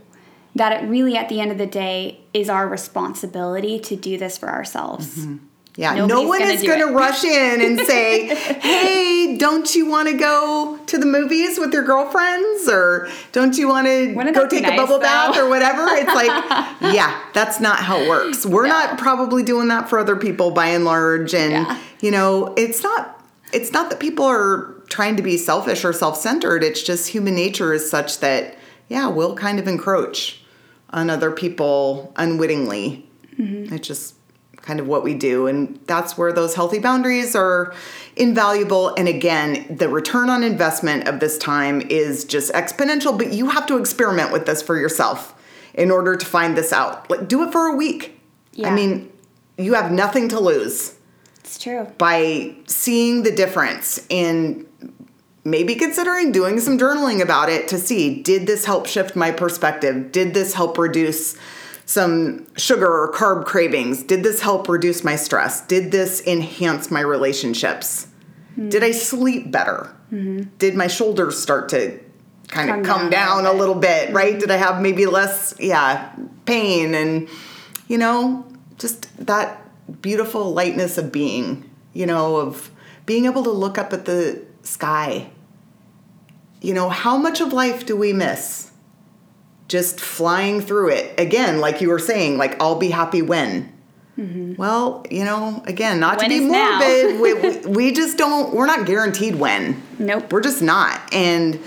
that it really, at the end of the day, is our responsibility to do this for ourselves. Mm-hmm. Yeah, no one gonna is going to rush in and say, (laughs) "Hey, don't you want to go to the movies with your girlfriends, or don't you want to go take a nice, bubble bath or whatever?" It's like, (laughs) yeah, that's not how it works. We're No. not probably doing that for other people by and large, and Yeah. you know, it's not. It's not that people are trying to be selfish or self-centered. It's just human nature is such that, yeah, we'll kind of encroach on other people unwittingly. Mm-hmm. It's just kind of what we do. And that's where those healthy boundaries are invaluable. And again, the return on investment of this time is just exponential, but you have to experiment with this for yourself in order to find this out. Like, do it for a week. Yeah. I mean, you have nothing to lose It's true. by seeing the difference and maybe considering doing some journaling about it to see did this help shift my perspective? Did this help reduce some sugar or carb cravings? Did this help reduce my stress? Did this enhance my relationships? Did I sleep better? Did my shoulders start to kind of come down a down a little little bit, mm-hmm. right? Did I have maybe less, yeah, pain and, you know, just that beautiful lightness of being, you know, of being able to look up at the sky. You know, how much of life do we miss? Just flying through it. Again, like you were saying, like, I'll be happy when. Mm-hmm. Well, you know, again, not When to be morbid, (laughs) we, we, we just don't, we're not guaranteed when. Nope. We're just not. And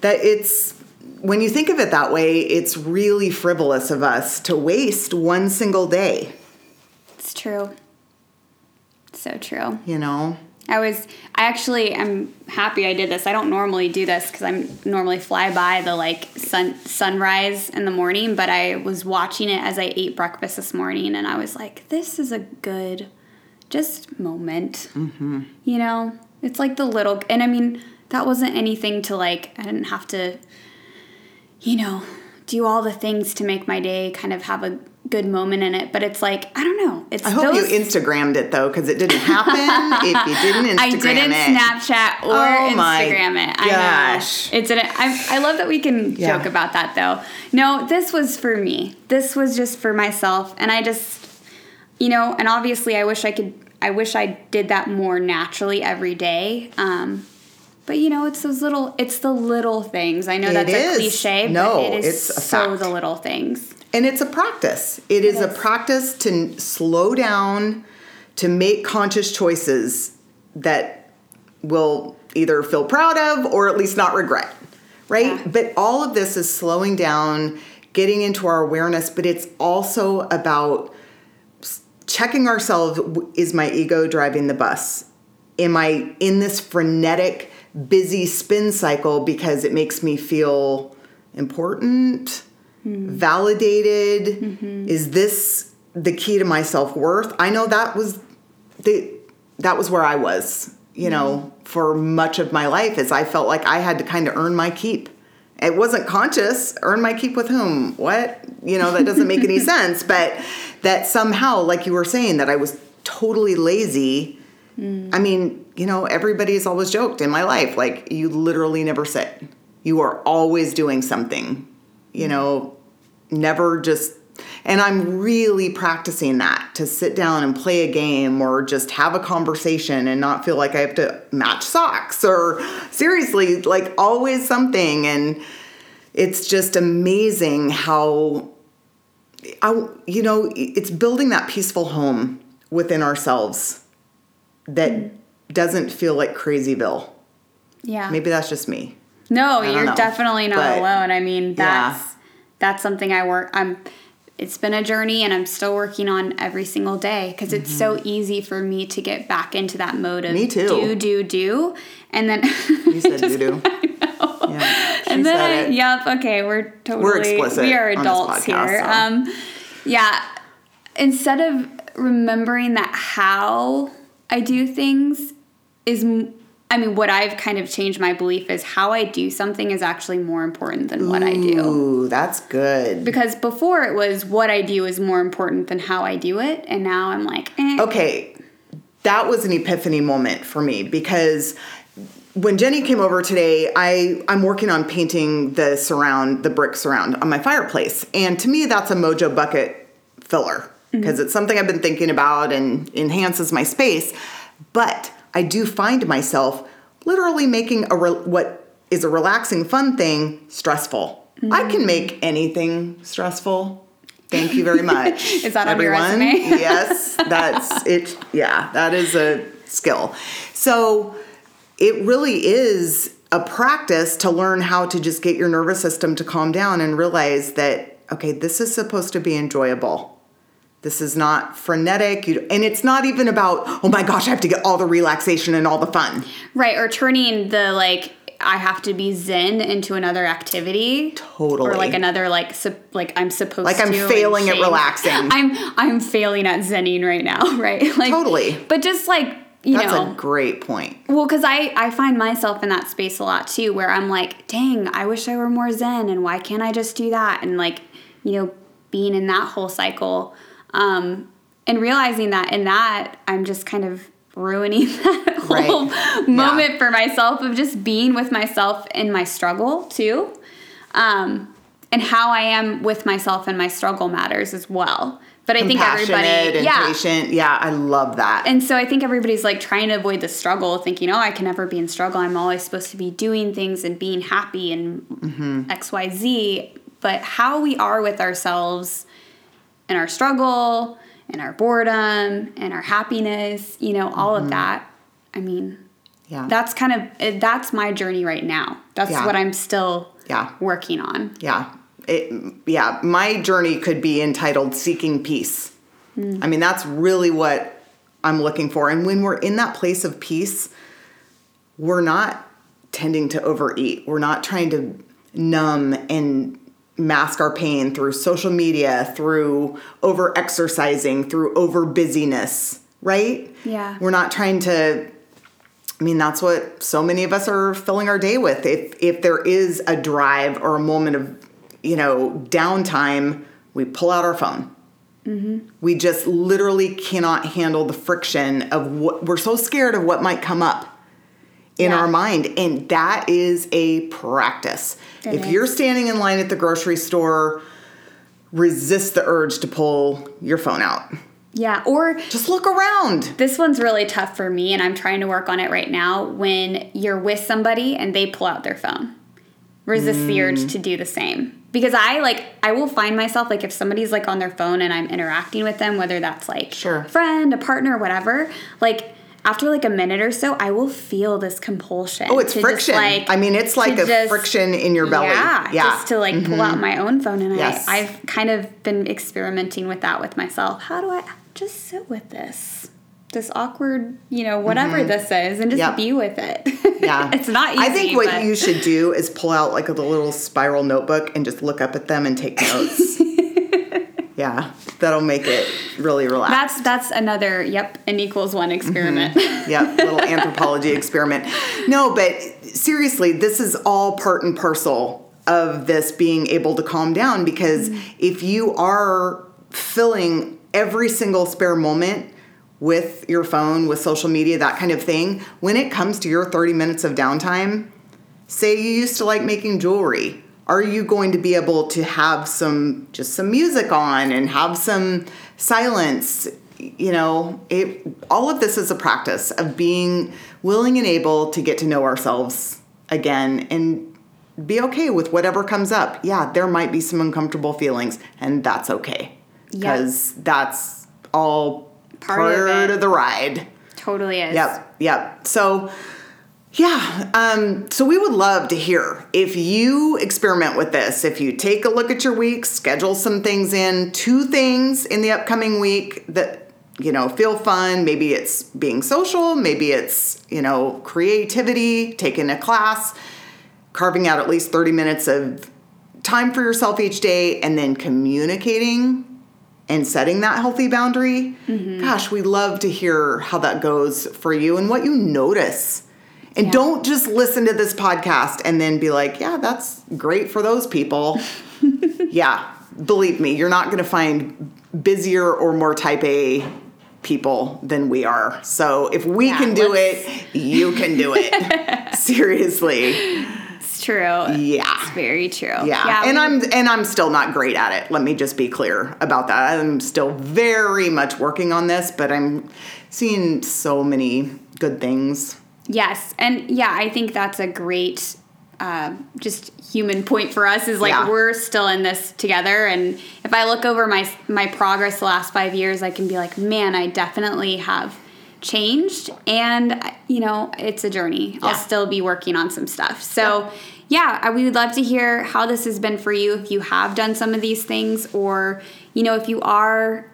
that it's when you think of it that way, it's really frivolous of us to waste one single day, It's true. So true. you know? I was, I actually, I'm happy I did this. I don't normally do this because I'm normally fly by the like sun sunrise in the morning, but I was watching it as I ate breakfast this morning, and I was like, this is a good, just moment. Mm-hmm. You know, it's like the little, and I mean, that wasn't anything to like. I didn't have to, you know, do all the things to make my day kind of have a good moment in it. But it's like I don't know. It's I hope those, you Instagrammed it though, because it didn't happen if you didn't Instagram (laughs) I didn't it. Snapchat or Oh my Instagram it. I gosh. know. It's an, I, I love that we can Yeah. joke about that though. No, this was for me. This was just for myself, and I just, you know, and obviously I wish I could. I wish I did that more naturally every day. Um, but you know, it's those little. It's the little things. I know It that's is. a cliche, No, but it is it's so fact. the little things. And it's a practice. It is, a practice to slow down, to make conscious choices that will either feel proud of or at least not regret, right? Yeah. But all of this is slowing down, getting into our awareness, but it's also about checking ourselves is my ego driving the bus? Am I in this frenetic, busy spin cycle because it makes me feel important? Mm-hmm. validated mm-hmm. is this the key to my self-worth? I know that was the that was where i was you know mm-hmm. for much of my life is i felt like i had to kind of earn my keep. It wasn't conscious earn my keep with whom? What? You know that doesn't make any (laughs) sense but that somehow like you were saying that i was totally lazy. Mm. I mean you know everybody's always joked in my life like you literally never sit. You are always doing something you mm. know never just and i'm really practicing that to sit down and play a game or just have a conversation and not feel like i have to match socks or seriously like always something and it's just amazing how I, you know it's building that peaceful home within ourselves that doesn't feel like crazyville Yeah. maybe that's just me No, you're know, definitely not but- alone. I mean, Yeah. That's something I work. I'm. It's been a journey, and I'm still working on every single day because it's so easy for me to get back into that mode of Mm-hmm. Me too. do do do, and then you said (laughs) doo-doo (laughs) yeah and then I, it. yep, okay, we're totally we're explicit we are adults podcast, here. so. Um, yeah, instead of remembering that how I do things is, I mean, what I've kind of changed my belief is how I do something is actually more important than what I do. Ooh, that's good. Because before it was what I do is more important than how I do it, and now I'm like, eh. Okay, that was an epiphany moment for me because when Jenny came over today, I I'm working on painting the surround, the brick surround on my fireplace, and to me that's a Mojo bucket filler because it's something I've been thinking about and enhances my space. But I do find myself literally making a re- what is a relaxing, fun thing stressful. I can mm. make anything stressful. Thank you very much. (laughs) Is that on your everyone. resume? (laughs) yes, that's it. Yeah, that is a skill. So it really is a practice to learn how to just get your nervous system to calm down and realize that okay, this is supposed to be enjoyable. This is not frenetic, you, and it's not even about oh my gosh, I have to get all the relaxation and all the fun. right, or turning the like I have to be zen into another activity. Totally. Or like another like sup- like I'm supposed to. Like. I'm failing at relaxing. (laughs) I'm I'm failing at zenning right now, (laughs) right? Like Totally. But just like you That's know, a great point. well, because I I find myself in that space a lot too, where I'm like, dang, I wish I were more zen, and why can't I just do that? And like, you know, being in that whole cycle, um, and realizing that in that I'm just kind of ruining (laughs) that Right. (laughs) whole Yeah. moment for myself of just being with myself in my struggle too, um, and how I am with myself and my struggle matters as well. But I think everybody, yeah, patient. Yeah, I love that. and so I think everybody's like trying to avoid the struggle, thinking, "Oh, I can never be in struggle. I'm always supposed to be doing things and being happy and X, Y, Z." But how we are with ourselves in our struggle, in our boredom, and our happiness, you know, all of mm-hmm. that. I mean, yeah. that's kind of that's my journey right now. That's Yeah. what I'm still Yeah. working on. Yeah. It, yeah, my journey could be entitled Seeking Peace. Mm. I mean, that's really what I'm looking for. And when we're in that place of peace, we're not tending to overeat. We're not trying to numb and mask our pain through social media, through over exercising, through over busyness, right? Yeah. We're not trying to I mean, that's what so many of us are filling our day with. If if there is a drive or a moment of, you know, downtime, we pull out our phone. Mm-hmm. We just literally cannot handle the friction of what we're so scared of what might come up in Yeah. our mind, and that is a practice. If you're standing in line at the grocery store, resist the urge to pull your phone out. Yeah, or Just look around. This one's really tough for me, and I'm trying to work on it right now. When you're with somebody and they pull out their phone, resist the Mm. urge to do the same. Because I like, I will find myself like if somebody's like on their phone and I'm interacting with them, whether that's like Sure. a friend, a partner, whatever. Like after like a minute or so, I will feel this compulsion. Oh, it's friction. like, I mean, it's like a just- friction in your belly. Yeah, Yeah. Mm-hmm. just to like pull out my own phone, and Yes. I, I've kind of been experimenting with that with myself. How do I just sit with this, this awkward, you know, whatever this is, and just Mm-hmm. Yep. be with it? Yeah. (laughs) it's not easy. I think what but- you should do is pull out like a little spiral notebook and just look up at them and take notes. (laughs) yeah. That'll make it really relaxed. That's that's another yep, n equals one experiment. Mm-hmm. yep, little (laughs) anthropology experiment. No, but seriously, this is all part and parcel of this being able to calm down because mm-hmm. if you are filling every single spare moment with your phone, with social media, that kind of thing, when it comes to your 30 minutes of downtime, say you used to like making jewelry are you going to be able to have some just some music on and have some silence? You know it all of this is a practice of being willing and able to get to know ourselves again and be okay with whatever comes up. Yeah there might be some uncomfortable feelings and that's okay. Because that's all Part part, of of the ride. Totally is. Yep, yep. So, yeah, um, so we would love to hear if you experiment with this, if you take a look at your week, schedule some things in, two things in the upcoming week that, you know, feel fun. Maybe it's being social, maybe it's, you know, creativity, taking a class, carving out at least 30 minutes of time for yourself each day, and then communicating and setting that healthy boundary, gosh, we love to hear how that goes for you and what you notice. And Yeah. don't just listen to this podcast and then be like, yeah, that's great for those people. (laughs) yeah, believe me, you're not going to find busier or more type A people than we are. So if we Yeah, can do let's- it, (laughs) you can do it. Seriously. It's true. Yeah. It's very true. Yeah, and we- I'm and I'm still not great at it. Let me just be clear about that. I'm still very much working on this, but I'm seeing so many good things. Yes, and yeah, I think that's a great, uh, just human point for us. Is like Yeah. we're still in this together, and if I look over my my progress the last five years, I can be like, man, I definitely have changed, and you know, it's a journey. I'll still be working on some stuff. So. Yeah, I- we would love to hear how this has been for you. If you have done some of these things, or you know, if you are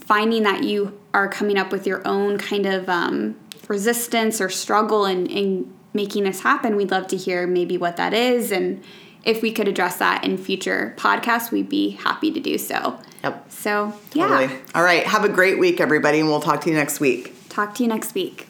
finding that you are coming up with your own kind of um, resistance or struggle in, in making this happen, we'd love to hear maybe what that is. And if we could address that in future podcasts, we'd be happy to do so. Yep. So, yeah. Totally. All right. Have a great week, everybody, and we'll talk to you next week. Talk to you next week.